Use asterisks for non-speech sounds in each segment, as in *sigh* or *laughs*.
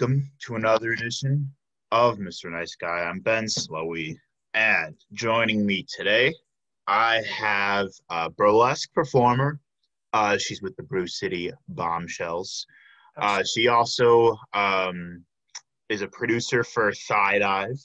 Welcome to another edition of Mr. Nice Guy. I'm Ben Slowey, and joining me today, I have a burlesque performer. Uh, she's with the Brew City Bombshells. Uh, she also um, is a producer for Thigh Dive,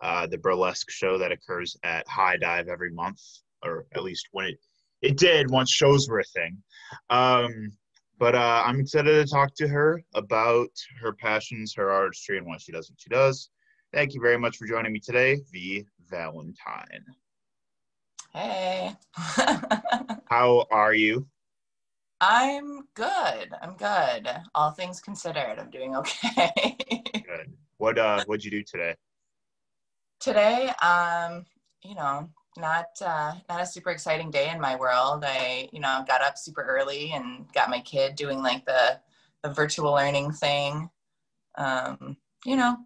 uh, the burlesque show that occurs at High Dive every month, or at least when it it did once shows were a thing. Um, but uh, I'm excited to talk to her about her passions, her artistry, and why she does what she does. Thank you very much for joining me today, V Valentine. Hey. *laughs* How are you? I'm good. I'm good. All things considered, I'm doing okay. *laughs* Good. What uh what'd you do today? Today, um, you know, not uh, not a super exciting day in my world. I, you know, got up super early and got my kid doing like the the virtual learning thing. Um, you know,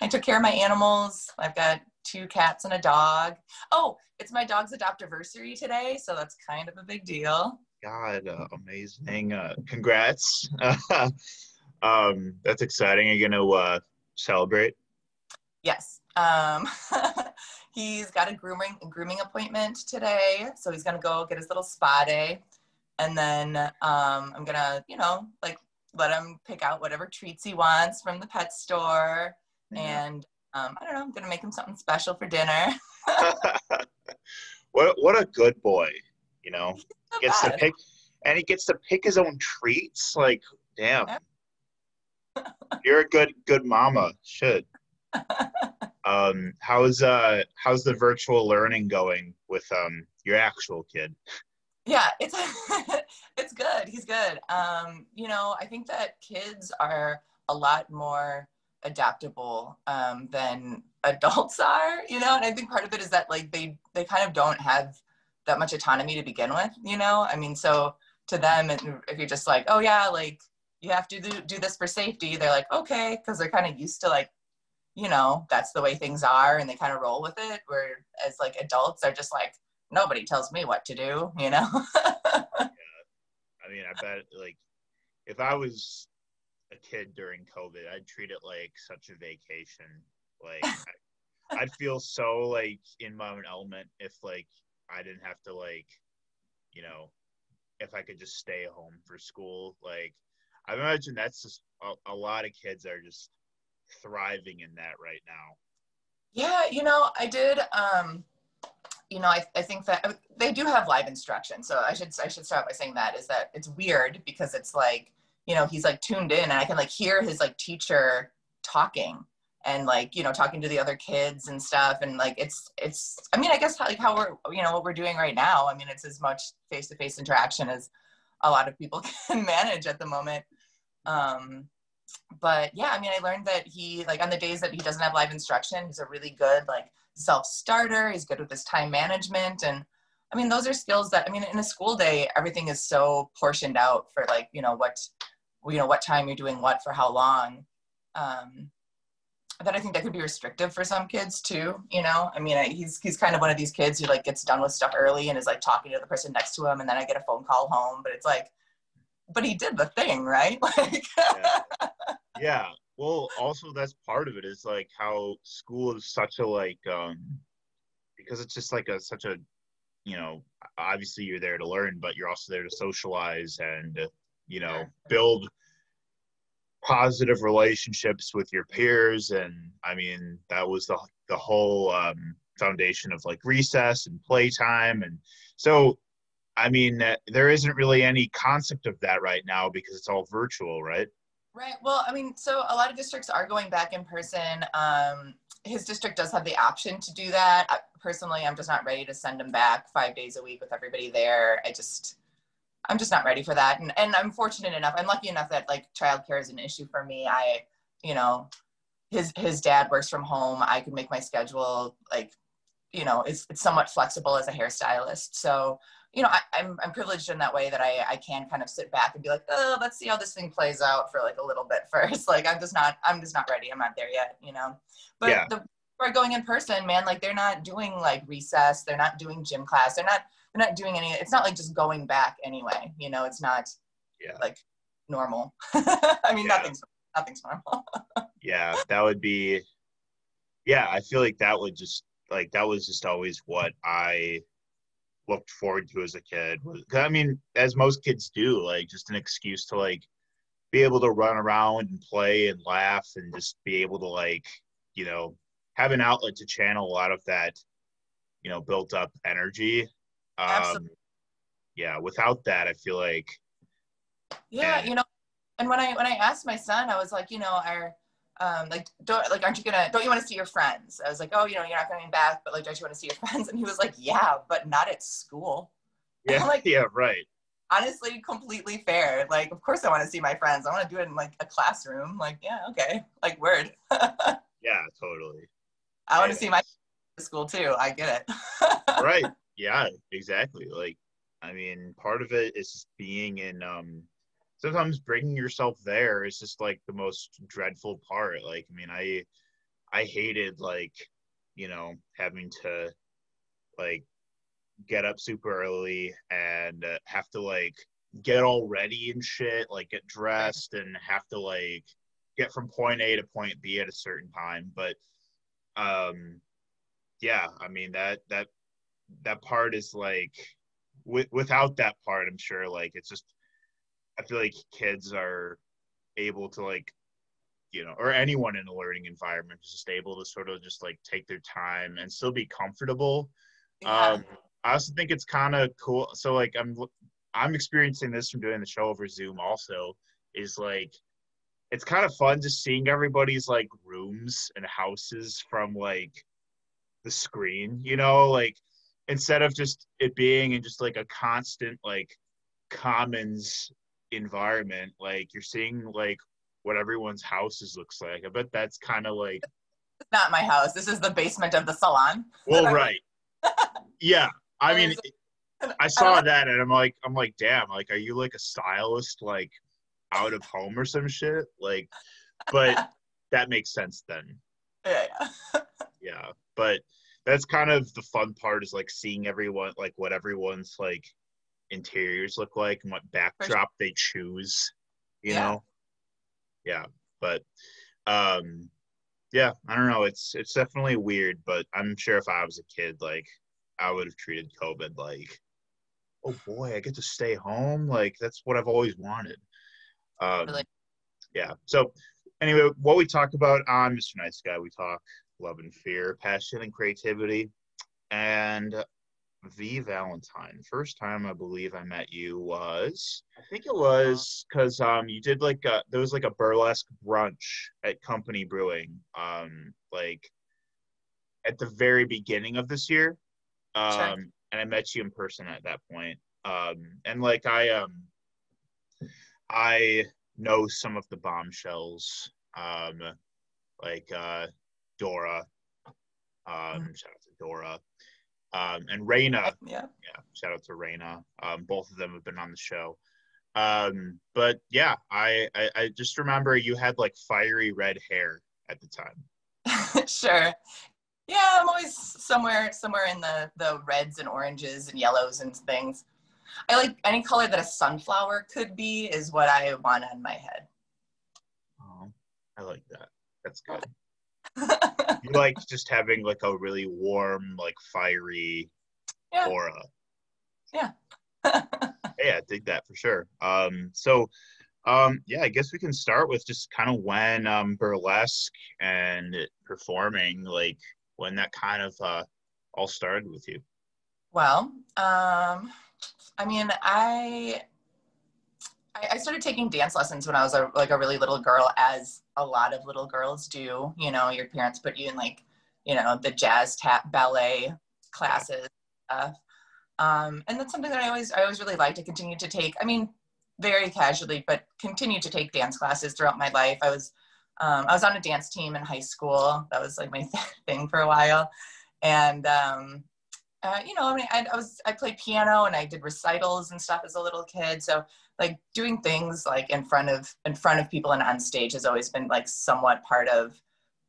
I took care of my animals. I've got two cats and a dog. Oh, it's my dog's adoptiversary today, so that's kind of a big deal. God, uh, amazing! Uh, congrats. *laughs* um, that's exciting. Are you gonna uh, celebrate? Yes. Um, *laughs* he's got a grooming a grooming appointment today, so he's gonna go get his little spa day, and then um, I'm gonna, you know, like let him pick out whatever treats he wants from the pet store, mm-hmm. and um, I don't know, I'm gonna make him something special for dinner. *laughs* what what a good boy, you know. Gets bad. to pick, and he gets to pick his own treats. Like, damn. You're a good good mama. Should. *laughs* um, how's uh how's the virtual learning going with um your actual kid? Yeah, it's *laughs* it's good. He's good. Um, you know, I think that kids are a lot more adaptable um, than adults *laughs* are. You know, and I think part of it is that like they they kind of don't have that much autonomy to begin with. You know, I mean, so to them, if you're just like, oh yeah, like you have to do, do this for safety, they're like, okay, because they're kind of used to like you know that's the way things are and they kind of roll with it where as like adults they're just like nobody tells me what to do you know? *laughs* Yeah. i mean i bet like if i was a kid during covid i'd treat it like such a vacation. Like *laughs* I, i'd feel so like in my own element if like i didn't have to like you know if i could just stay home for school. Like i imagine that's just a, a lot of kids are just thriving in that right now. Yeah, you know, I did. Um, you know, I, I think that they do have live instruction. So I should I should start by saying that is that it's weird because it's like you know he's like tuned in and I can like hear his like teacher talking and like you know talking to the other kids and stuff and like it's it's I mean I guess like how we're you know what we're doing right now. I mean it's as much face to face interaction as a lot of people *laughs* can manage at the moment. Um, but yeah, I mean, I learned that he like on the days that he doesn't have live instruction, he's a really good like self starter. He's good with his time management, and I mean, those are skills that I mean, in a school day, everything is so portioned out for like you know what you know what time you're doing what for how long. Um, that I think that could be restrictive for some kids too. You know, I mean, I, he's he's kind of one of these kids who like gets done with stuff early and is like talking to the person next to him, and then I get a phone call home. But it's like, but he did the thing, right? *laughs* Like, yeah. *laughs* Yeah. Well also that's part of it is like how school is such a like um because it's just like a such a you know obviously you're there to learn but you're also there to socialize and you know build positive relationships with your peers. And i mean that was the the whole um, foundation of like recess and playtime. And so i mean there isn't really any concept of that right now because it's all virtual right Right. Well, I mean, so a lot of districts are going back in person. Um, his district does have the option to do that. I, personally, I'm just not ready to send him back five days a week with everybody there. I just, I'm just not ready for that. And, and I'm fortunate enough, I'm lucky enough that like childcare is an issue for me. I, you know, his, his dad works from home. I can make my schedule like, you know, it's, it's somewhat flexible as a hairstylist. So you know, I, am I'm, I'm privileged in that way that I, I can kind of sit back and be like, oh, let's see how this thing plays out for like a little bit *laughs* first. Like I'm just not, I'm just not ready. I'm not there yet, you know. But yeah. the are going in person, man, like they're not doing like recess, they're not doing gym class, they're not they're not doing any. It's not like just going back anyway, you know. It's not yeah. like normal. *laughs* I mean, yeah. nothing's nothing's normal. *laughs* yeah, that would be. Yeah, I feel like that would just like that was just always what I looked forward to as a kid. I mean, as most kids do, like just an excuse to like be able to run around and play and laugh and just be able to like you know have an outlet to channel a lot of that you know built up energy um Absolutely. yeah without that i feel like yeah and, you know and when i when i asked my son i was like you know are um, like don't like aren't you gonna don't you want to see your friends? I was like oh you know you're not coming back but like don't you want to see your *laughs* friends? And he was like yeah but not at school. *laughs* Yeah like yeah right. honestly completely fair. Like of course i want to see my friends. I want to do it in like a classroom. Like yeah okay. *laughs* Like word. Yeah totally. I want to see my school too. I get it. right. Yeah, exactly. Like, I mean, part of it is just being in, um, sometimes bringing yourself there is just like the most dreadful part. Like, I mean, I, I hated like, you know, having to like get up super early and uh, have to like get all ready and shit, like get dressed and have to like get from point A to point B at a certain time. But um yeah i mean that that that part is like with, without that part i'm sure like it's just i feel like kids are able to like you know or anyone in a learning environment is just able to sort of just like take their time and still be comfortable yeah. um i also think it's kind of cool so like i'm i'm experiencing this from doing the show over zoom also is like it's kind of fun just seeing everybody's like rooms and houses from like the screen, you know, like instead of just it being in just like a constant like commons environment, like you're seeing like what everyone's houses looks like. I bet that's kind of like it's not my house. This is the basement of the salon. Well, *laughs* right. yeah. I mean, I saw that and I'm like, I'm like, damn, like, are you like a stylist, like out of home or some shit. Like, but *laughs* that makes sense then. Yeah, yeah. *laughs* yeah, but that's kind of the fun part is like seeing everyone, like what everyone's like interiors look like and what backdrop they choose. You yeah. know. Yeah, but um, yeah, I don't know. It's it's definitely weird, but I'm sure if I was a kid, like I would have treated COVID like, oh boy, I get to stay home. Like that's what I've always wanted. Um, really? Yeah. So anyway, what we talk about on Mr. Nice Guy, we talk love and fear, passion and creativity, and V Valentine. First time I believe I met you was I think it was because um you did like a, there was like a burlesque brunch at Company Brewing um like at the very beginning of this year um sure. and I met you in person at that point um and like I um I know some of the bombshells, um, like uh, Dora. Um, mm-hmm. Shout out to Dora. Um, and Raina. Yeah. Yeah. Shout out to Raina. Um, both of them have been on the show. Um, but yeah, I, I, I just remember you had like fiery red hair at the time. *laughs* sure. Yeah, I'm always somewhere somewhere in the the reds and oranges and yellows and things. I like any color that a sunflower could be is what I want on my head. Oh, I like that. That's good. *laughs* you like just having like a really warm, like fiery yeah. aura. Yeah. *laughs* yeah, I dig that for sure. Um, so um, yeah, I guess we can start with just kind of when um, burlesque and performing, like when that kind of uh, all started with you. Well, um, I mean, I I started taking dance lessons when I was a, like a really little girl, as a lot of little girls do. You know, your parents put you in like, you know, the jazz tap ballet classes stuff. Um, and that's something that I always, I always really liked to continue to take. I mean, very casually, but continue to take dance classes throughout my life. I was, um, I was on a dance team in high school. That was like my *laughs* thing for a while. And um, uh, you know, I mean, I, I, was I played piano and I did recitals and stuff as a little kid. So like doing things like in front of in front of people and on stage has always been like somewhat part of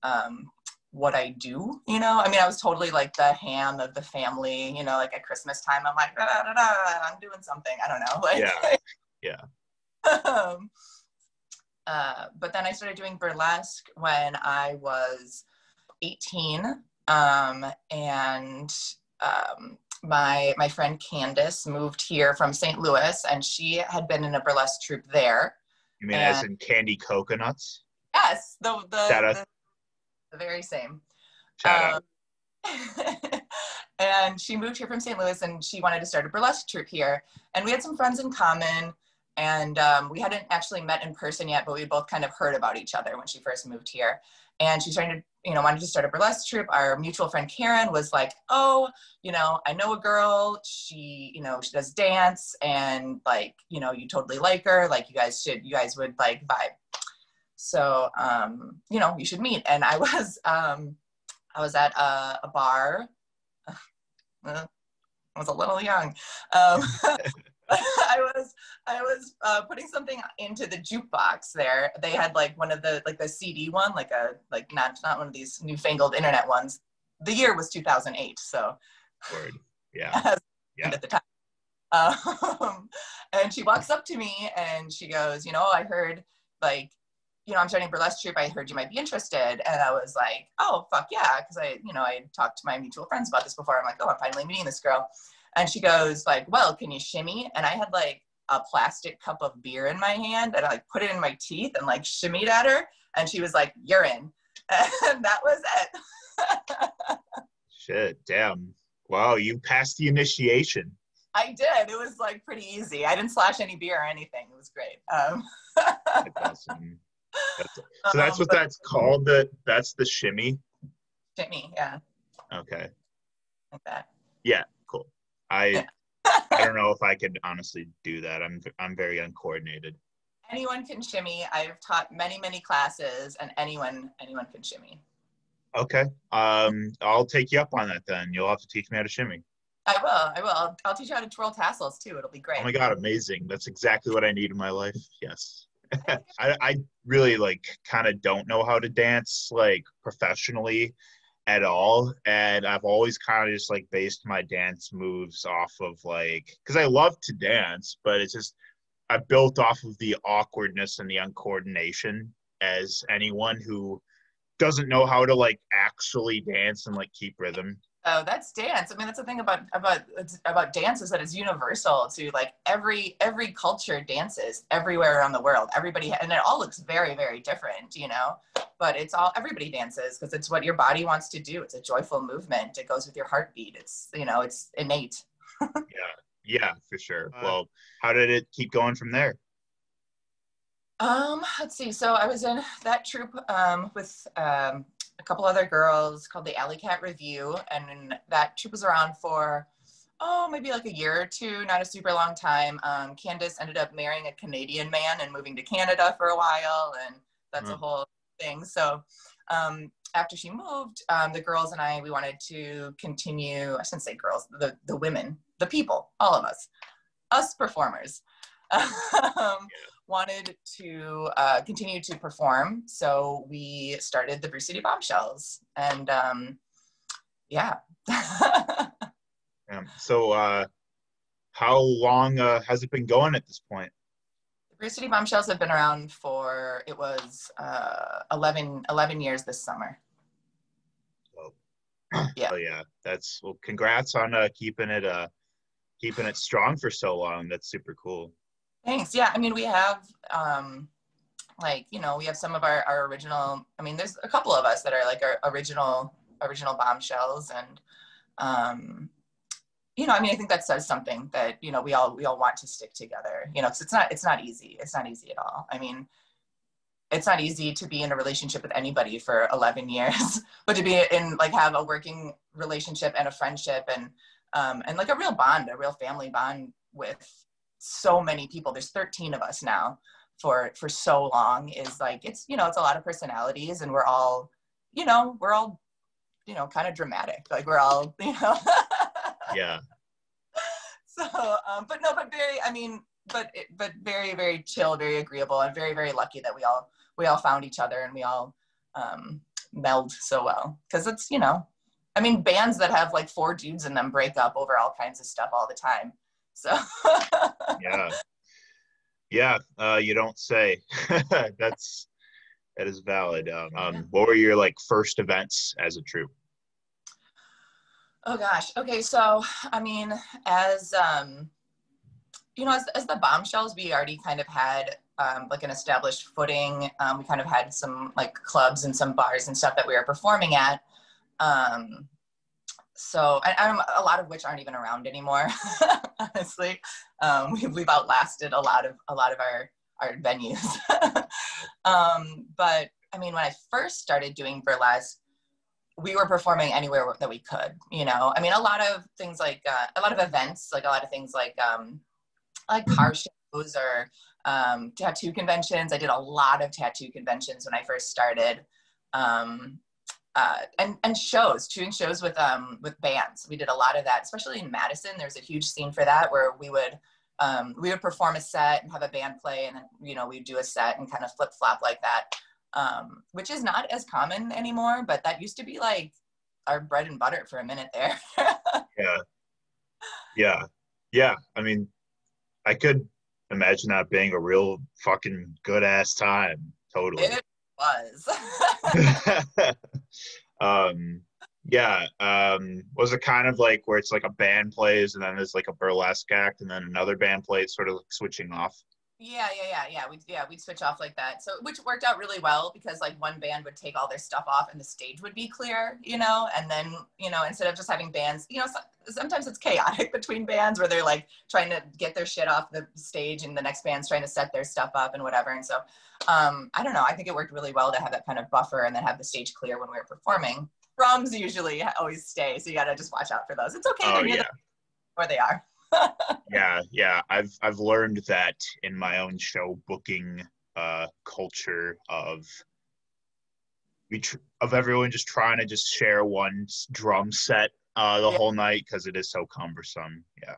um, what I do. You know, I mean, I was totally like the ham of the family. You know, like at Christmas time, I'm like, da, da, da, I'm doing something. I don't know, *laughs* like yeah, yeah. um, uh, but then I started doing burlesque when I was 18. Um, and um, my my friend Candace moved here from St. Louis, and she had been in a burlesque troupe there. You mean and, as in Candy Coconuts? Yes, the the, the, the, very same. Shout um, out. *laughs* and she moved here from St. Louis, and she wanted to start a burlesque troupe here. And we had some friends in common, and um, we hadn't actually met in person yet, but we both kind of heard about each other when she first moved here. And she started to you know, wanted to start a burlesque troupe. Our mutual friend Karen was like, "Oh, you know, I know a girl. She, you know, she does dance, and like, you know, you totally like her. Like, you guys should, you guys would like vibe. So, um, you know, you should meet." And I *laughs* was, um, I was at a, a bar. *laughs* I was a little young. Um, *laughs* *laughs* I was I was uh, putting something into the jukebox there. They had like one of the like the CD one, like a like not not one of these newfangled internet ones. The year was 2008, so Word. yeah, *laughs* yeah. at the time. Um, and she walks up to me and she goes, you know, I heard like, you know, I'm starting burlesque troupe. I heard you might be interested, and I was like, oh fuck yeah, because I, you know, I talked to my mutual friends about this before. I'm like, oh, I'm finally meeting this girl. And she goes like, well, can you shimmy? And I had like a plastic cup of beer in my hand and I like put it in my teeth and like shimmied at her. And she was like, you're in. *laughs* And that was it. Shit, damn. Wow, you passed the initiation. I did. It was like pretty easy. I didn't slash any beer or anything. It was great. Um, that's awesome. That's, so that's um, what that's called. The that's the shimmy. Shimmy, yeah. Okay. Like that. Yeah. I *laughs* I don't know if I could honestly do that. I'm I'm very uncoordinated. Anyone can shimmy. I've taught many many classes, and anyone anyone can shimmy. Okay. Um, I'll take you up on that then. You'll have to teach me how to shimmy. I will. I will. I'll, I'll teach you how to twirl tassels too. It'll be great. Oh my god, amazing! That's exactly what I need in my life. Yes. *laughs* I, I really like kind of don't know how to dance like professionally at all and i've always kind of just like based my dance moves off of like because i love to dance but it's just i built off of the awkwardness and the uncoordination as anyone who doesn't know how to like actually dance and like keep rhythm Oh, that's dance. I mean, that's the thing about about about dance is that it's universal to like every every culture dances everywhere around the world. Everybody and it all looks very very different, you know. But it's all everybody dances because it's what your body wants to do. It's a joyful movement. It goes with your heartbeat. It's you know it's innate. *laughs* yeah, yeah, for sure. Uh, well, how did it keep going from there? Um, let's see. So I was in that troupe um, with um, a couple other girls called the Alley Cat Revue, and that troupe was around for oh maybe like a year or two, not a super long time. Um, Candace ended up marrying a Canadian man and moving to Canada for a while, and that's mm. a whole thing. So um, after she moved, um, the girls and I we wanted to continue. I shouldn't say girls, the the women, the people, all of us, us performers. *laughs* Um, wanted to uh, continue to perform, so we started the Brew City Bombshells, and um, yeah. *laughs* yeah. So, uh, how long uh, has it been going at this point? Brew City Bombshells have been around for it was uh, 11, 11 years this summer. Oh, yeah. Oh yeah, that's well. Congrats on uh, keeping it uh, keeping it strong for so long. That's super cool. Thanks. Yeah, I mean, we have um, like you know we have some of our, our original. I mean, there's a couple of us that are like our original original bombshells, and um, you know, I mean, I think that says something that you know we all we all want to stick together. You know, because it's not it's not easy. It's not easy at all. I mean, it's not easy to be in a relationship with anybody for 11 years, *laughs* but to be in like have a working relationship and a friendship and um, and like a real bond, a real family bond with so many people there's 13 of us now for for so long is like it's you know it's a lot of personalities and we're all you know we're all you know kind of dramatic like we're all *laughs* you know yeah *laughs* so um, but no but very i mean but but very very chill very agreeable and very very lucky that we all we all found each other and we all um, meld so well because it's you know i mean bands that have like four dudes in them break up over all kinds of stuff all the time so *laughs* yeah. Yeah, uh, you don't say. *laughs* That's that is valid. Um, um, what were your like first events as a troupe? Oh gosh. Okay, so *sighs* I mean, as um, you know, as, as the bombshells, we already kind of had um, like an established footing. Um, we kind of had some like clubs and some bars and stuff that we were performing at. Um, so, and, and a lot of which aren't even around anymore. *laughs* honestly, um, *laughs* we've, we've outlasted a lot of a lot of our our venues. *laughs* um, but I mean, when I first started doing burlesque, we were performing anywhere that we could. You know, I mean, a lot of things like uh, a lot of events, like a lot of things like um, like car shows or um, tattoo conventions. I did a lot of tattoo conventions when I first started. Um, uh, and and shows, doing shows with um with bands. We did a lot of that, especially in Madison. There's a huge scene for that where we would um, we would perform a set and have a band play, and then you know we'd do a set and kind of flip flop like that, um, which is not as common anymore. But that used to be like our bread and butter for a minute there. *laughs* yeah, yeah, yeah. I mean, I could imagine that being a real fucking good ass time. Totally. It was. *laughs* um, yeah. Um, was it kind of like where it's like a band plays and then there's like a burlesque act and then another band plays, sort of like switching off? Yeah, yeah, yeah, yeah. We yeah we'd switch off like that. So which worked out really well because like one band would take all their stuff off and the stage would be clear, you know, and then you know instead of just having bands, you know, so, sometimes it's chaotic *laughs* between bands where they're like trying to get their shit off the stage and the next band's trying to set their stuff up and whatever. And so um, I don't know. I think it worked really well to have that kind of buffer and then have the stage clear when we were performing. Drums usually always stay, so you gotta just watch out for those. It's okay oh, yeah. where they are. Yeah, yeah. I've I've learned that in my own show booking uh, culture of we tr- of everyone just trying to just share one drum set uh, the yeah. whole night because it is so cumbersome. Yeah.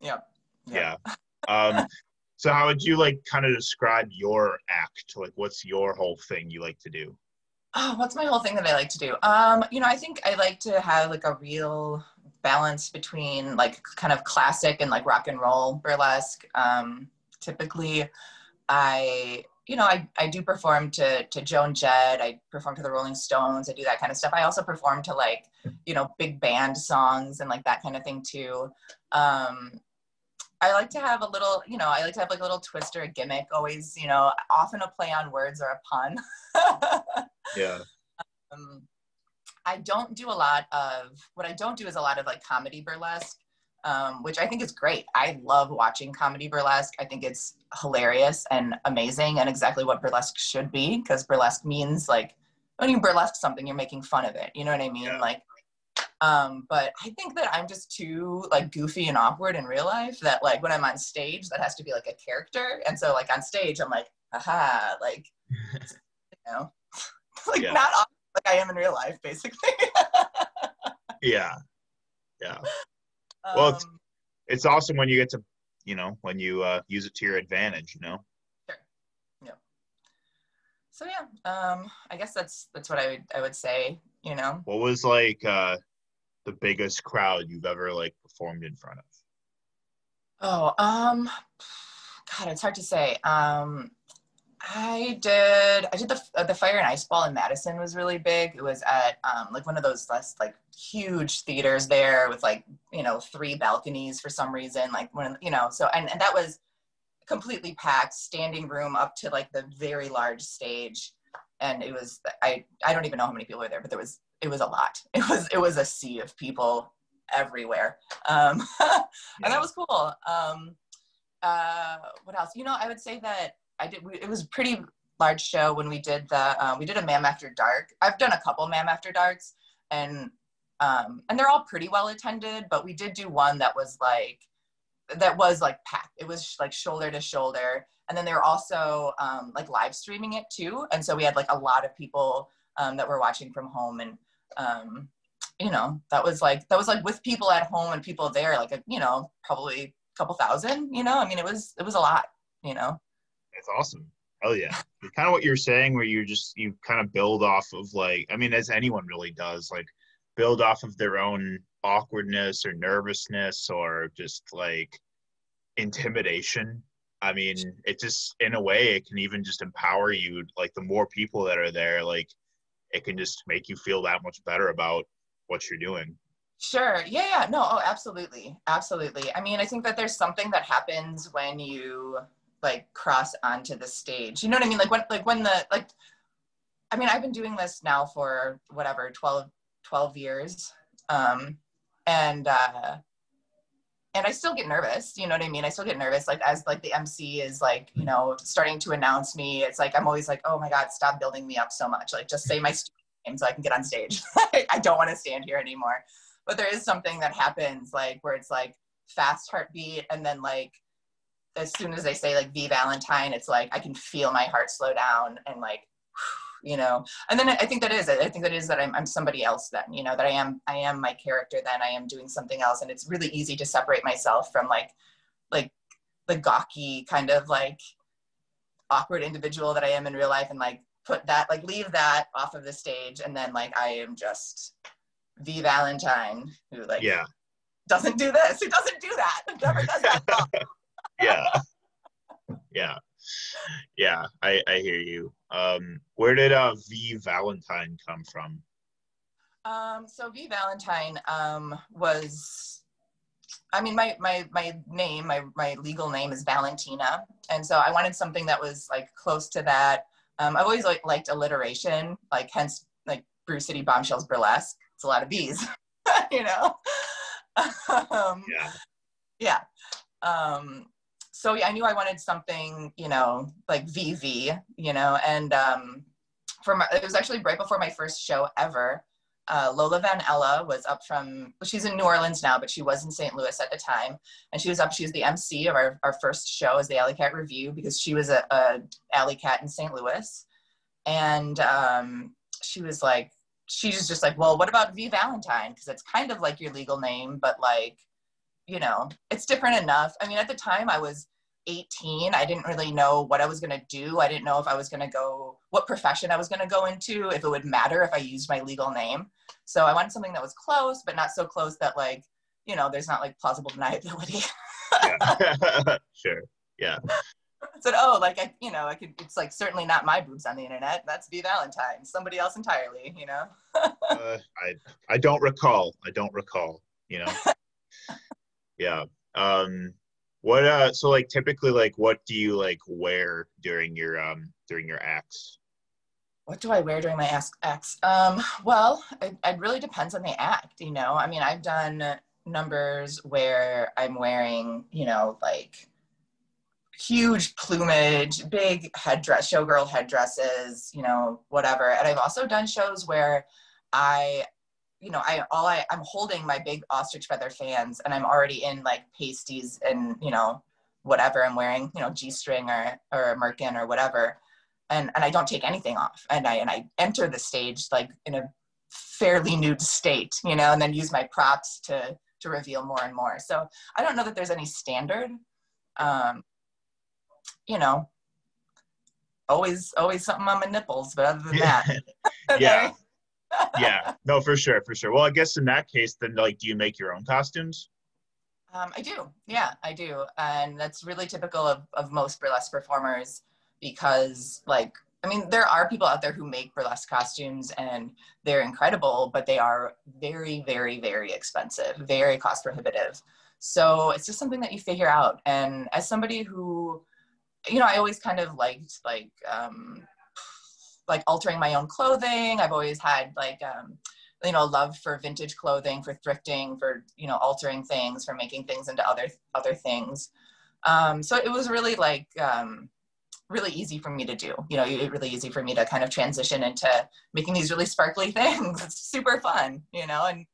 Yeah. Yeah. yeah. um, *laughs* so how would you like kind of describe your act? Like, what's your whole thing you like to do? Oh, what's my whole thing that I like to do? Um, you know, I think I like to have like a real balance between like kind of classic and like rock and roll burlesque. Um, typically, I you know I, I do perform to to Joan Jett. I perform to the Rolling Stones. I do that kind of stuff. I also perform to like you know big band songs and like that kind of thing too. Um, I like to have a little, you know, I like to have like a little twist or a gimmick. Always, you know, often a play on words or a pun. *laughs* yeah. Um, I don't do a lot of what I don't do is a lot of like comedy burlesque, um, which I think is great. I love watching comedy burlesque. I think it's hilarious and amazing and exactly what burlesque should be because burlesque means like when you burlesque something, you're making fun of it. You know what I mean? Yeah. Like, um, but I think that I'm just too like goofy and awkward in real life that like when I'm on stage, that has to be like a character. And so like on stage, I'm like, aha, like, *laughs* you know, *laughs* like yeah. not like I am in real life, basically. *laughs* yeah, yeah. Well, it's, um, it's awesome when you get to, you know, when you uh, use it to your advantage. You know. Sure. Yeah. So yeah, um, I guess that's that's what I would I would say. You know. What was like uh, the biggest crowd you've ever like performed in front of? Oh, um, God, it's hard to say. Um, I did. I did the uh, the Fire and Ice Ball in Madison was really big. It was at um, like one of those less like huge theaters there with like you know three balconies for some reason. Like when you know so and, and that was completely packed, standing room up to like the very large stage, and it was I I don't even know how many people were there, but there was it was a lot. *laughs* It was it was a sea of people everywhere, um, *laughs* and that was cool. Um, uh, what else? You know, I would say that I did. It was a pretty large show when we did the. Um, we did a MAM After Dark. I've done a couple MAM After Darks, and um, and they're all pretty well attended. But we did do one that was like that was like packed. It was like shoulder to shoulder, and then they were also um, like live streaming it too. And so we had like a lot of people um, that were watching from home, and um, you know that was like that was like with people at home and people there, like a, you know probably a couple thousand. You know, I mean it was it was a lot. You know. It's awesome. Hell yeah. kind of what you're saying where you just you kind of build off of like I mean as anyone really does, like build off of their own awkwardness or nervousness or just like intimidation I mean, it just in a way it can even just empower you. Like the more people that are there, like it can just make you feel that much better about what you're doing. Sure. Yeah, yeah. No, oh, absolutely. Absolutely. I mean, I think that there's something that happens when you like cross onto the stage. You know what I mean? Like when like when the like I mean, I've been doing this now for whatever, 12 12 years. Um and uh and I still get nervous, you know what I mean? I still get nervous like as like the MC is like, you know, starting to announce me. It's like I'm always like, "Oh my god, stop building me up so much. Like just say my name so I can get on stage." *laughs* I don't want to stand here anymore but there is something that happens like where it's like fast heartbeat and then like as soon as they say like V Valentine, it's like I can feel my heart slow down and like *sighs* you know and then i think that is it. I think that is that I'm, I'm somebody else then you know that i am i am my character then. I am doing something else. And it's really easy to separate myself from like like the gawky kind of like awkward individual that i am in real life and like put that like leave that off of the stage. And then like i am just V Valentine, who like yeah. doesn't do this, who doesn't do that, never does that. *laughs* yeah, *laughs* yeah, yeah. I I hear you. Um, where did uh V Valentine come from? Um, so V Valentine um was. I mean, my, my, my name, my, my legal name is Valentina. And so I wanted something that was like close to that. Um, I've always like, liked alliteration, like hence like Brew City Bombshells Burlesque it's a lot of bees, *laughs* you know? *laughs* um, yeah. Yeah. Um, so yeah, I knew I wanted something, you know, like VV, you know, and um, for my, it was actually right before my first show ever. Uh, Lola Van Ella was up from, well, she's in New Orleans now, but she was in St. Louis at the time. And she was up, she was the MC of our, our first show as the Alley Cat Revue because she was a, a Alley Cat in St. Louis. And um, she was like, she was just like, well, what about V Valentine? Because it's kind of like your legal name, but like, you know, it's different enough. I mean, at the time I was 18, I didn't really know what I was going to do. I didn't know if I was going to go, what profession I was going to go into, if it would matter if I used my legal name. So I wanted something that was close, but not so close that like, you know, there's not like plausible deniability. *laughs* sure. Yeah. *laughs* said, oh, like I, you know, I could. It's like certainly not my boobs on the internet. That's V Valentine, somebody else entirely. You know. *laughs* uh, I I don't recall. I don't recall. You know. Yeah. Um. What uh? So like typically, like, what do you like wear during your um during your acts? What do I wear during my acts? Um. Well, it, it really depends on the act. You know. I mean, I've done numbers where I'm wearing, you know, like huge plumage, big headdress, showgirl headdresses, you know, whatever. And I've also done shows where I, you know, I all I I'm holding my big ostrich feather fans, and I'm already in like pasties and you know whatever I'm wearing, you know, G string or or a merkin or whatever, and and I don't take anything off, and I and I enter the stage like in a fairly nude state, you know, and then use my props to to reveal more and more. So I don't know that there's any standard. Um, you know, always always something on my nipples, but other than that. *laughs* *laughs* yeah. Yeah. No, for sure, for sure. Well, I guess in that case, then like, do you make your own costumes? Um, I do. Yeah, I do, and that's really typical of of most burlesque performers because, like, I mean, there are people out there who make burlesque costumes and they're incredible, but they are very, very, very expensive, very cost prohibitive. So it's just something that you figure out. And as somebody who you know, I always kind of liked like um, like altering my own clothing. I've always had like um, you know love for vintage clothing, for thrifting, for you know altering things, for making things into other other things. Um, so it was really like um, really easy for me to do. You know, it really easy for me to kind of transition into making these really sparkly *laughs* things. It's super fun, you know, and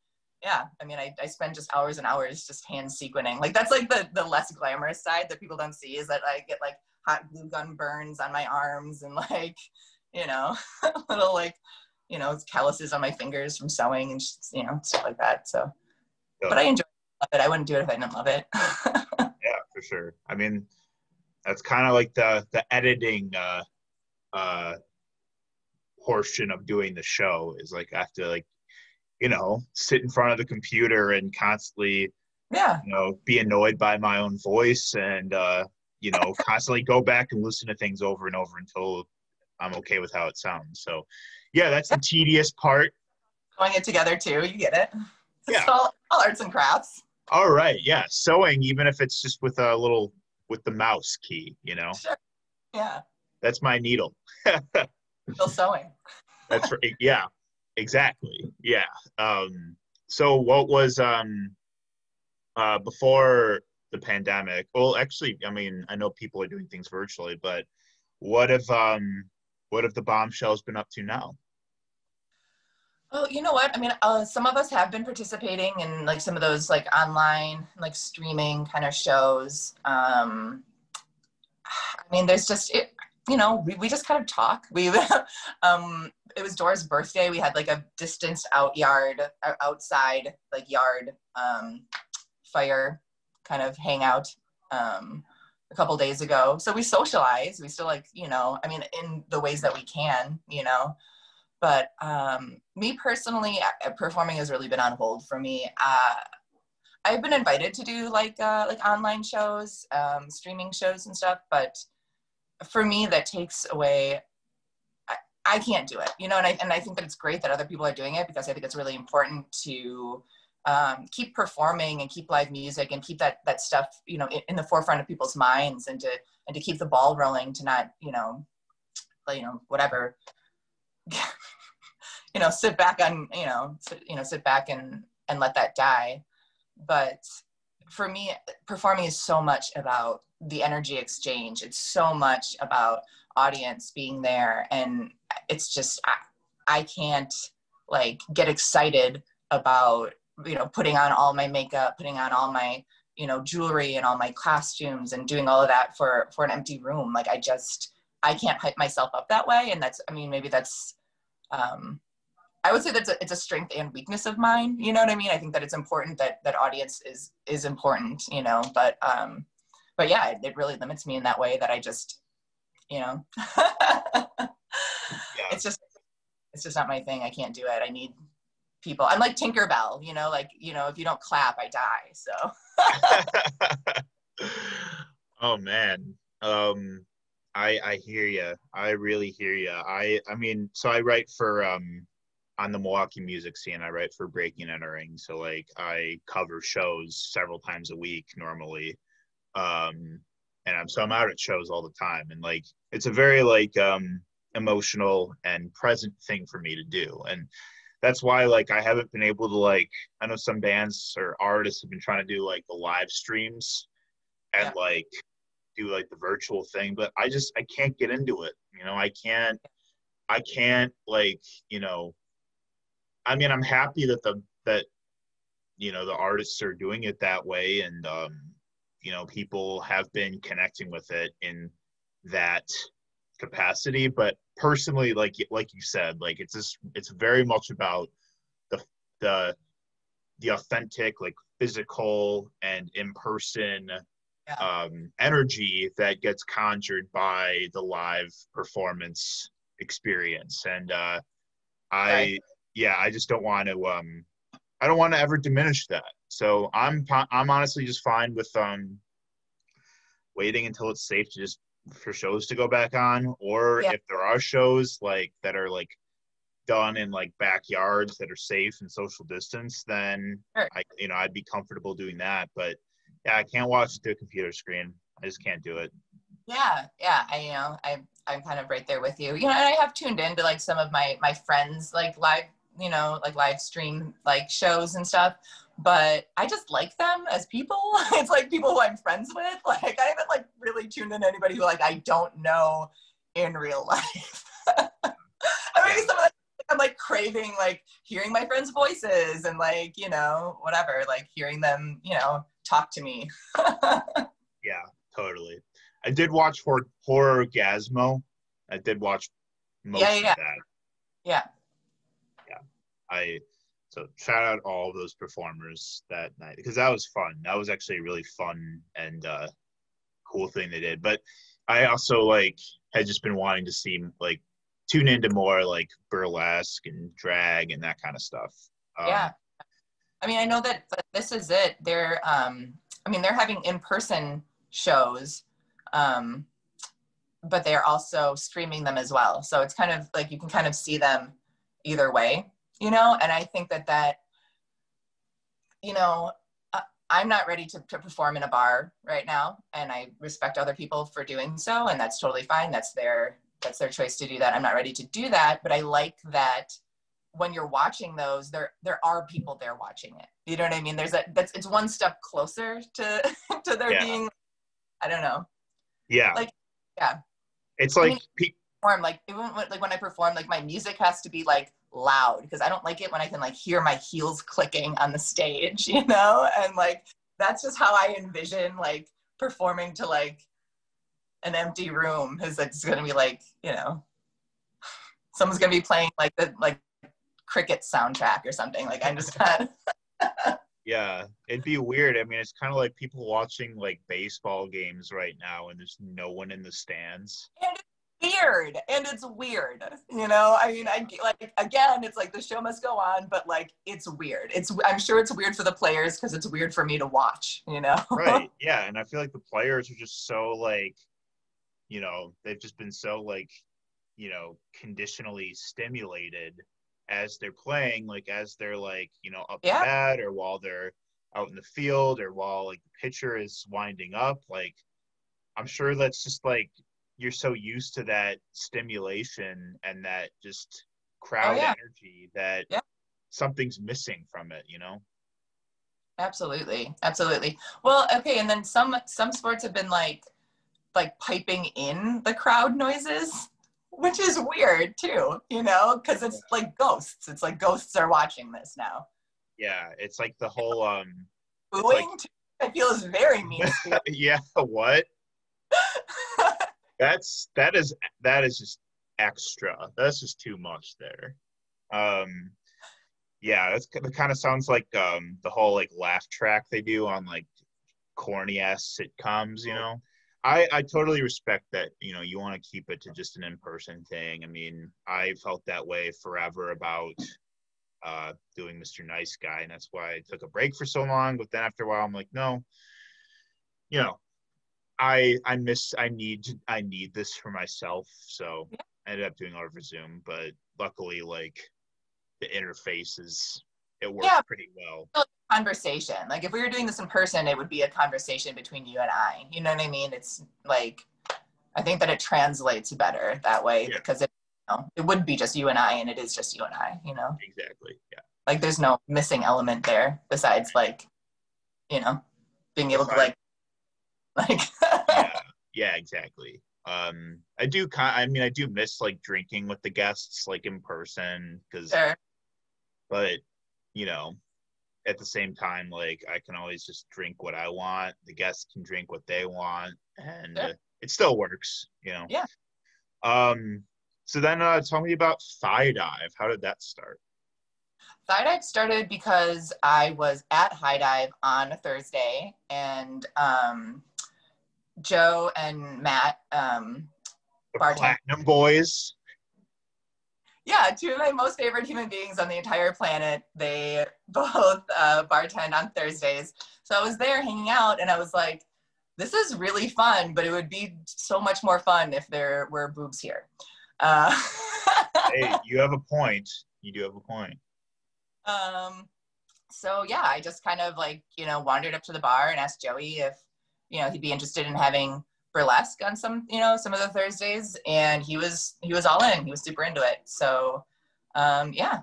yeah, I mean, I, I spend just hours and hours just hand sequining. Like that's like the the less glamorous side that people don't see is that I get like hot glue gun burns on my arms and like, you know, *laughs* little like, you know, calluses on my fingers from sewing and you know, stuff like that. So, yeah. but I enjoy it. I wouldn't do it if I didn't love it. *laughs* yeah, for sure. I mean, that's kind of like the, the editing, uh, uh, portion of doing the show is like I have to like, you know, sit in front of the computer and constantly, yeah, you know, be annoyed by my own voice and, uh, you know, *laughs* constantly go back and listen to things over and over until I'm okay with how it sounds. So, yeah, that's the tedious part. Going it together too, you get it. Yeah. It's all, all arts and crafts. All right, yeah, sewing, even if it's just with a little with the mouse key, you know. Sure. Yeah, That's my needle. *laughs* still sewing. That's right. *laughs* Yeah, exactly. Yeah. Um, so what was um uh before the pandemic? Well, actually, I mean, I know people are doing things virtually, but what if um what have the bombshells been up to now? Oh, you know what? I mean, uh, some of us have been participating in like some of those like online, like streaming kind of shows. Um, I mean, there's just it, you know, we, we just kind of talk. We *laughs* um, it was Dora's birthday. We had like a distanced out yard, uh, outside like yard um, fire kind of hangout um, a couple days ago. So we socialize. We still like you know, I mean, in the ways that we can, you know but um, me personally uh, performing has really been on hold for me uh, i've been invited to do like uh, like online shows um, streaming shows and stuff but for me that takes away I, I can't do it you know and I, and I think that it's great that other people are doing it because i think it's really important to um, keep performing and keep live music and keep that that stuff you know in, in the forefront of people's minds and to and to keep the ball rolling to not you know you know whatever. *laughs* You know sit back on you know sit, you know sit back and and let that die. But for me performing is so much about the energy exchange. It's so much about audience being there and it's just i, I can't like get excited about you know putting on all my makeup putting on all my you know jewelry and all my costumes and doing all of that for for an empty room like i just i can't hype myself up that way and that's i mean maybe that's um I would say that's a, it's a strength and weakness of mine. You know what I mean? I think that it's important that that audience is is important. You know, but um, but yeah, it, it really limits me in that way that I just, you know, *laughs* yeah. it's just it's just not my thing. I can't do it. I need people. I'm like Tinkerbell. You know, like you know, if you don't clap, I die. So. *laughs* oh man. Um, I I hear you. I really hear you. I I mean, so I write for um on the Milwaukee music scene, I write for Breaking and Entering. So like I cover shows several times a week normally. Um and I'm so I'm out at shows all the time and like it's a very like um emotional and present thing for me to do. And that's why like I haven't been able to like I know some bands or artists have been trying to do like the live streams and yeah. like do like the virtual thing, but I just I can't get into it. You know, I can't I can't like, you know, I mean, I'm happy that the that you know the artists are doing it that way, and um, you know people have been connecting with it in that capacity. But personally, like like you said, like it's just it's very much about the the the authentic, like physical and in person yeah. um, energy that gets conjured by the live performance experience, and uh, I. Right yeah, I just don't want to. Um, I don't want to ever diminish that. So I'm I'm honestly just fine with um, waiting until it's safe to just for shows to go back on, or yeah. if there are shows like that are like done in like backyards that are safe and social distance, then sure. I you know I'd be comfortable doing that. But yeah, I can't watch the computer screen. I just can't do it. Yeah, yeah, I you know I I'm kind of right there with you. You know, and I have tuned into like some of my my friends like live you know, like live stream like shows and stuff. But I just like them as people. *laughs* it's like people who I'm friends with. *laughs* Like I haven't like really tuned in anybody who like I don't know in real *laughs* life. I mean, some of I'm like craving like hearing my friends' voices and like you know whatever, like hearing them you know talk to me. yeah, totally. I did watch for horror Gasmo. I did watch most yeah, yeah. of that. Yeah. Yeah. I so shout out all those performers that night because that was fun. That was actually a really fun and uh, cool thing they did. But I also like had just been wanting to see like tune into more like burlesque and drag and that kind of stuff. Um, yeah, I mean, I know that this is it. They're, um, I mean, they're having in person shows Um, but they're also streaming them as well. So it's kind of like you can kind of see them either way, you know? And I think that that, you know, I'm not ready to, to perform in a bar right now. And I respect other people for doing so. And that's totally fine. That's their, that's their choice to do that. I'm not ready to do that, but I like that when you're watching those, there, there are people there watching it. You know what I mean? There's a, that's, it's one step closer to, *laughs* to there yeah. being, I don't know. Yeah. Like, yeah. It's like, I mean, pe- perform, like even when, like when I perform, like my music has to be like loud because I don't like it when I can like hear my heels clicking on the stage, *laughs* you know? And like that's just how I envision like performing to like an empty room is like it's gonna be like, you know, *sighs* someone's gonna be playing like the like cricket soundtrack or something. Like I'm just *laughs* kind of Yeah, it'd be weird. I mean, it's kind of like people watching like baseball games right now, and there's no one in the stands. And weird and it's weird you know? I mean i like again it's like the show must go on but like it's weird. It's i'm sure it's weird for the players because it's weird for me to watch you know? Right *laughs* yeah and i feel like the players are just so like you know they've just been so like you know conditionally stimulated as they're playing like as they're like you know up yeah. bat or while they're out in the field or while like the pitcher is winding up like i'm sure that's just like you're so used to that stimulation and that just crowd oh, yeah. energy that yeah. something's missing from it you know? Absolutely. Absolutely. Well okay and then some some sports have been like like piping in the crowd noises which is weird too you know? Because it's yeah. like ghosts. It's like ghosts are watching this now. Yeah it's like the whole um booing like, i feel is very mean *laughs* yeah what that's that is that is just extra. That's just too much there. Um, yeah, that's. Kind of sounds like um the whole like laugh track they do on like corny ass sitcoms. You know, I I totally respect that. You know, you want to keep it to just an in person thing. I mean, I felt that way forever about uh, doing Mr. Nice Guy, and that's why I took a break for so long. But then after a while, I'm like, no, you know, I I miss I need I need this for myself. So yeah. I ended up doing over Zoom, but luckily like the interface is it works yeah. pretty well. Conversation. Like if we were doing this in person, it would be a conversation between you and I. You know what I mean? It's like I think that it translates better that way yeah. because it you know, it would be just you and I and it is just you and I, you know. Exactly. Yeah. Like there's no missing element there besides like, you know, being able to like *laughs* Like yeah, *laughs* yeah, exactly. Um, I do kind. I mean, I do miss like drinking with the guests, like in person, because. Sure. But you know, at the same time, like I can always just drink what I want. The guests can drink what they want, and sure. uh, it still works. You know. Yeah. Um. So then, uh, tell me about Thigh Dive. How did that start? Thigh Dive started because I was at High Dive on a Thursday, and um, Joe and Matt, um, the Platinum Boys. Yeah, two of my most favorite human beings on the entire planet. They both uh, bartend on Thursdays. So I was there hanging out and I was like, this is really fun, but it would be so much more fun if there were boobs here. Uh, *laughs* hey, you have a point. You do have a point. Um, so yeah, I just kind of like, you know, wandered up to the bar and asked Joey if you know he'd be interested in having burlesque on some you know some of the Thursdays, and he was he was all in. He was super into it. So um, yeah,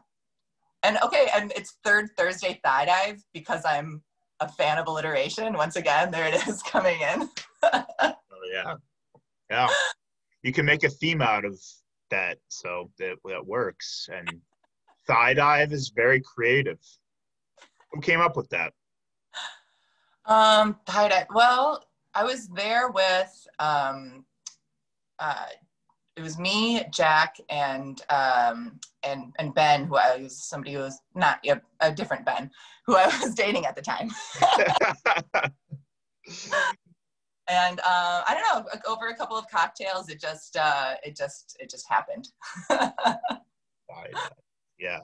and okay, and it's third Thursday thigh dive because I'm a fan of alliteration. Once again, there it is *laughs* coming in. oh yeah, yeah. You can make a theme out of that, so that that works. And thigh dive is very creative. Who came up with that? Um, thigh dive. Well, I was there with um, uh, it was me, Jack, and um, and and Ben, who I was somebody who was not a, a different Ben, who I *laughs* was dating at the time. *laughs* and uh, I don't know, over a couple of cocktails, it just uh, it just it just happened. yeah.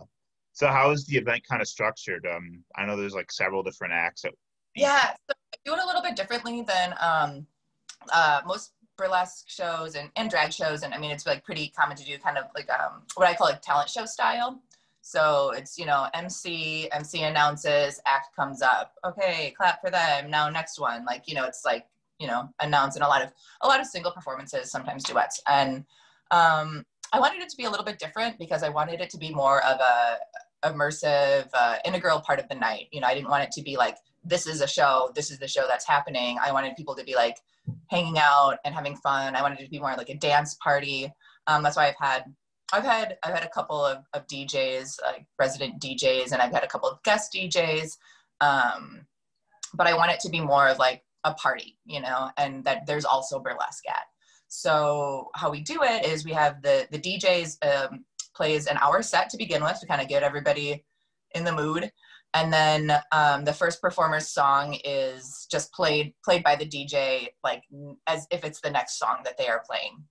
So how is the event kind of structured? Um, I know there's like several different acts. Yeah, so I do it a little bit differently than um, uh, most burlesque shows and, and drag shows. And I mean, it's like pretty common to do kind of like um, what I call like talent show style. So it's, you know, MC, MC announces, act comes up. Okay, clap for them. Now next one. Like, you know, it's like, you know, announce and a lot of a lot of single performances, sometimes duets. And um, I wanted it to be a little bit different because I wanted it to be more of a immersive, uh, integral part of the night. You know, I didn't want it to be like, this is a show, this is the show that's happening. I wanted people to be like hanging out and having fun. I wanted it to be more like a dance party. Um, that's why I've had I've had I've had a couple of, of DJs, like resident DJs, and I've had a couple of guest DJs. Um, but I want it to be more of like a party, you know, and that there's also burlesque at. So how we do it is we have the the DJs um, plays an hour set to begin with to kind of get everybody in the mood, and then um, the first performer's song is just played played by the DJ like as if it's the next song that they are playing.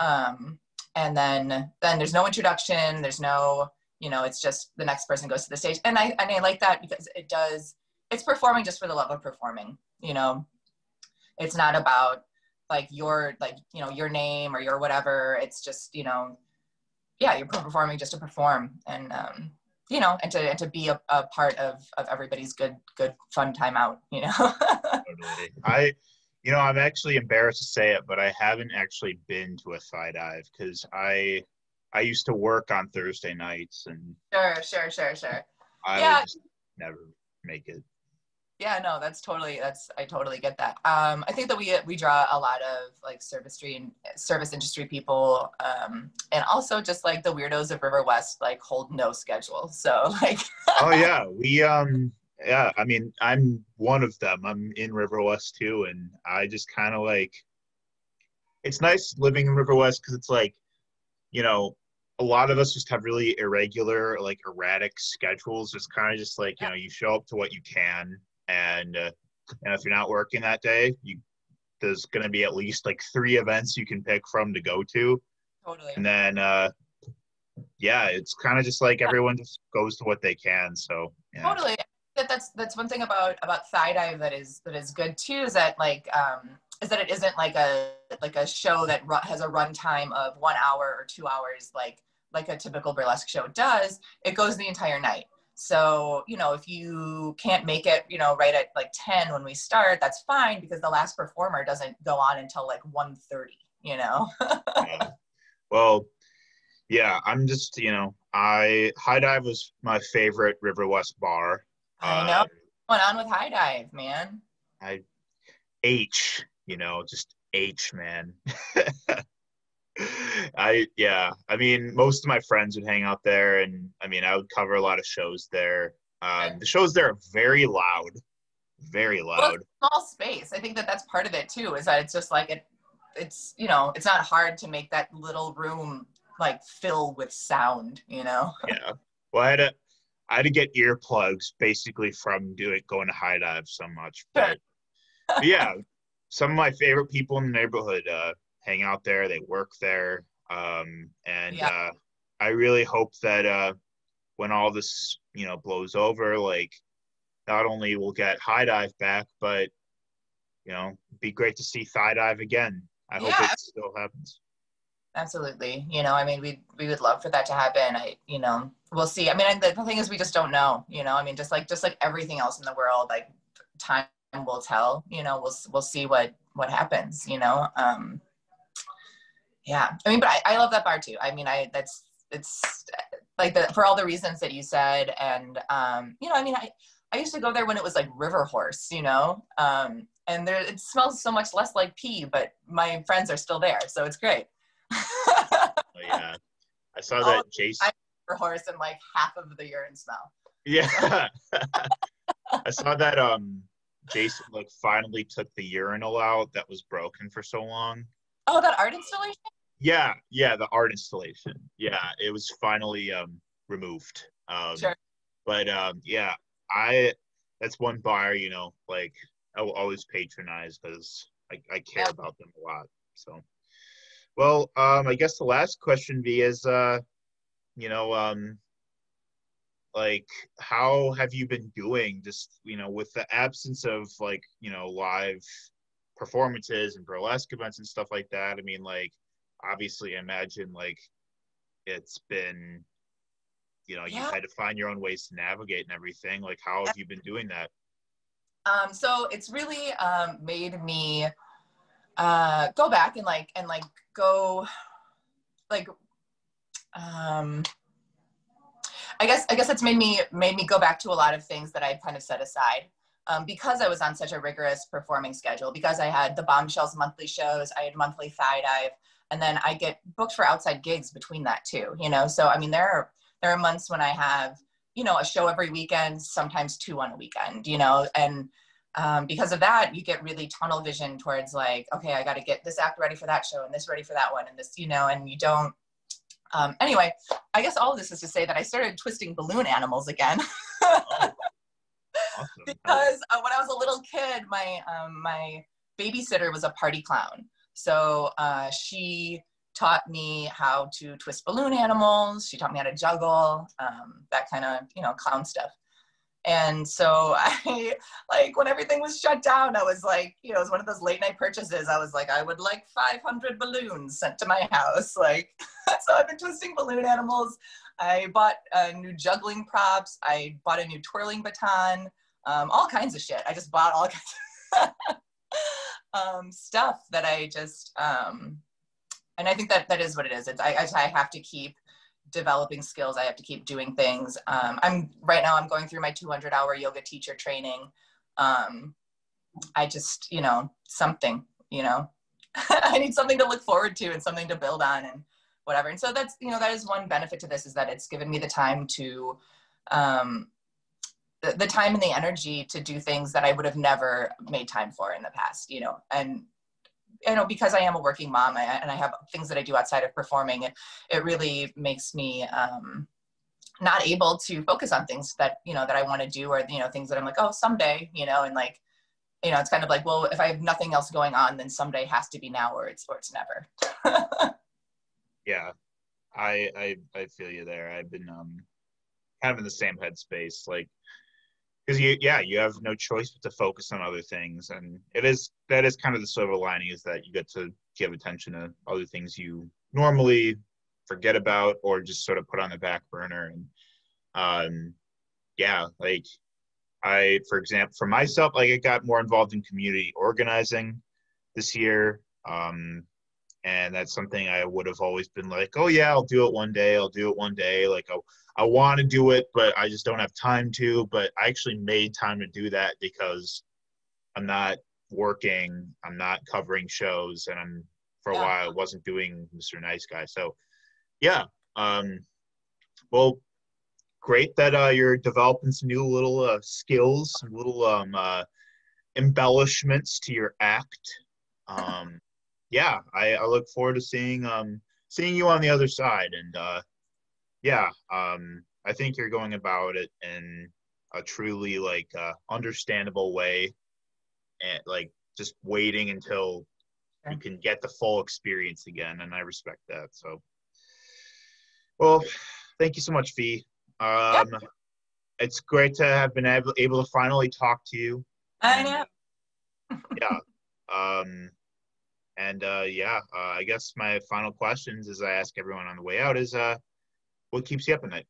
Um, and then then there's no introduction. There's no you know it's just the next person goes to the stage, and I and I like that because it does it's performing just for the love of performing. You know, it's not about like your like you know your name or your whatever it's just you know yeah you're performing just to perform and um you know and to and to be a, a part of of everybody's good good fun time out you know *laughs* totally. i you know i'm actually embarrassed to say it but i haven't actually been to a thigh dive because i i used to work on thursday nights and sure sure sure sure i yeah. never make it yeah no that's totally that's i totally get that. Um, i think that we we draw a lot of like service and service industry people um, and also just like the weirdos of river west like hold no schedule so *laughs* like oh *laughs* yeah we um yeah i mean i'm one of them i'm in river west too and i just kind of like it's nice living in river west because it's like you know a lot of us just have really irregular like erratic schedules just kind of just like you know you show up to what you can and uh, and if you're not working that day, you there's going to be at least like three events you can pick from to go to. Totally. And then uh, yeah, it's kind of just like everyone just goes to what they can. So yeah. totally. That that's that's one thing about about thigh dive that is that is good too is that like um is that it isn't like a like a show that has a runtime of one hour or two hours like like a typical burlesque show does. It goes the entire night. So, you know, if you can't make it, you know, right at like 10 when we start, that's fine because the last performer doesn't go on until like 1.30, you know? *laughs* yeah. Well, yeah, I'm just, you know, I High Dive was my favorite River West bar. I know. Uh, What's going on with High Dive, man? I H, you know, just H, man. *laughs* I yeah, I mean, most of my friends would hang out there, and I mean, I would cover a lot of shows there. Um, the shows there are very loud, very loud. Well, small space. I think that that's part of it too. Is that it's just like it, it's you know, it's not hard to make that little room like fill with sound. You know. *laughs* Yeah. Well, I had to, I had to get earplugs basically from doing going to high dive so much. But, but *laughs* yeah, some of my favorite people in the neighborhood. Uh, hang out there. They work there, um, and yeah. uh, I really hope that uh, when all this you know blows over, like not only we'll get high dive back, but you know, be great to see thigh dive again. I yeah. hope it still happens. Absolutely. You know, I mean, we we would love for that to happen. I, you know, we'll see. I mean, the, the thing is, we just don't know. You know, I mean, just like just like everything else in the world, like time will tell. You know, we'll we'll see what what happens. You know, um, yeah. I mean but I, I love that bar too. I mean i that's it's like the for all the reasons that you said and um you know i mean i i used to go there when it was like river horse you know? Um and there it smells so much less like pee but my friends are still there so it's great. Oh, yeah. I saw *laughs* that jason river horse and like half of the urine smell. Yeah. *laughs* I saw that um jason like finally took the urinal out that was broken for so long Oh, that art installation? Yeah, yeah, the art installation. Yeah, it was finally um, removed. Um, sure. But um, yeah, I that's one bar you know like I will always patronize because I, I care yeah. about them a lot. So, well, um, I guess the last question be is, uh, you know, um, like how have you been doing? Just you know, with the absence of like you know live performances and burlesque events and stuff like that. I mean, like obviously, imagine like it's been, you know, Yeah. you had to find your own ways to navigate and everything. Like, how have you been doing that? Um, so it's really um, made me uh, go back and like and like go like um, I guess I guess it's made me made me go back to a lot of things that I kind of set aside um, because I was on such a rigorous performing schedule. Because I had the Bombshells monthly shows, I had monthly thigh dive, and then I get booked for outside gigs between that too. You know, so I mean there are there are months when I have you know a show every weekend, sometimes two on a weekend. You know, and um, because of that, you get really tunnel vision towards like, okay, I got to get this act ready for that show and this ready for that one and this, you know, and you don't. Um, anyway, I guess all of this is to say that I started twisting balloon animals again *laughs* Awesome. because uh, when I was a little kid, my um, my babysitter was a party clown, so uh, she taught me how to twist balloon animals. She taught me how to juggle, um, that kind of you know clown stuff. And so *laughs* I like when everything was shut down, I was like, you know, it was one of those late night purchases. I was like, I would like 500 balloons sent to my house. *laughs* Like, so I've been twisting balloon animals. I bought uh, new juggling props. I bought a new twirling baton, um, all kinds of shit. I just bought all *laughs* kinds of um, stuff that I just, um, and I think that that is what it is. It's, I, I, have to keep developing skills. I have to keep doing things. Um, I'm right now. I'm going through my 200 hour yoga teacher training. Um, I just, you know, something. You know, *laughs* I need something to look forward to and something to build on and whatever. And so that's, you know, that is one benefit to this is that it's given me the time to, um, the, time and the energy to do things that I would have never made time for in the past. You know, and you know because i am a working mom and i have things that i do outside of performing it, it really makes me um, not able to focus on things that you know that i want to do or you know things that i'm like oh someday you know and like you know it's kind of like well if i have nothing else going on then someday has to be now or it's or it's never *laughs* yeah i i i feel you there i've been um kind of in the same headspace like because you yeah you have no choice but to focus on other things and it is that is kind of the silver lining is that you get to give attention to other things you normally forget about or just sort of put on the back burner and um yeah like i for example for myself like i got more involved in community organizing this year um and that's something I would have always been like, oh yeah, I'll do it one day. I'll do it one day. Like I, I want to do it, but I just don't have time to. But I actually made time to do that because I'm not working. I'm not covering shows, and I'm for a Yeah. while I wasn't doing Mr. Nice Guy. So yeah, um, well, great that uh, you're developing some new little uh, skills, some little um, uh, embellishments to your act. Um, yeah, I, I look forward to seeing um seeing you on the other side, and uh, yeah, um, I think you're going about it in a truly like uh, understandable way, and like just waiting until you can get the full experience again, and I respect that. So, well, thank you so much, Fee. Um, It's great to have been able, able to finally talk to you. i know yeah. Um, and uh, yeah, uh, I guess my final questions, as I ask everyone on the way out, is uh, what keeps you up at night?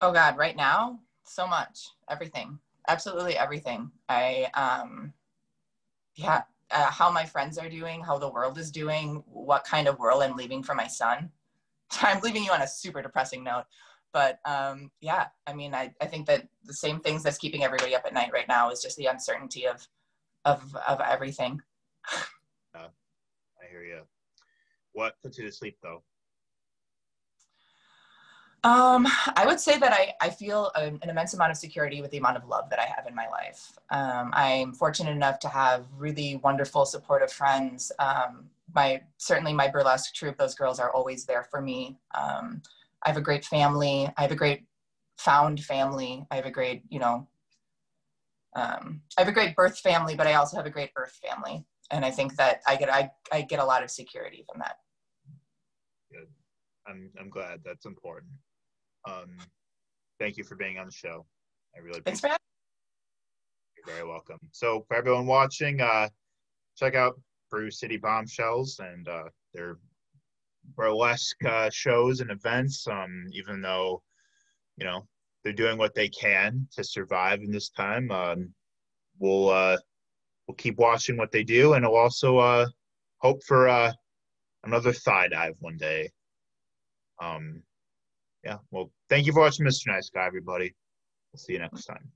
oh god right now so much. Everything. Absolutely everything. I um yeah uh, how my friends are doing how the world is doing what kind of world i'm leaving for my son. *laughs* I'm leaving you on a super depressing note. But um yeah i mean I, I think that the same things that's keeping everybody up at night right now is just the uncertainty of of of everything I hear you. What puts you to sleep though? Um, I would say that I, I feel an, an immense amount of security with the amount of love that I have in my life. Um, I'm fortunate enough to have really wonderful, supportive friends. Um, my certainly my burlesque troupe; those girls are always there for me. Um, I have a great family. I have a great found family. I have a great, you know, um, I have a great birth family, but I also have a great earth family, and I think that I get I, I get a lot of security from that. Good. I'm I'm glad that's important. Um, thank you for being on the show. I really Thanks having. You're very welcome. So for everyone watching, uh, check out Brew City Bombshells and uh, their burlesque uh, shows and events. Um, even though, you know, they're doing what they can to survive in this time. Um, we'll uh, we'll keep watching what they do, and we'll also uh, hope for uh, another thigh dive one day. Um, yeah. Well, thank you for watching, Mr. Nice Guy, everybody. We'll see you next time.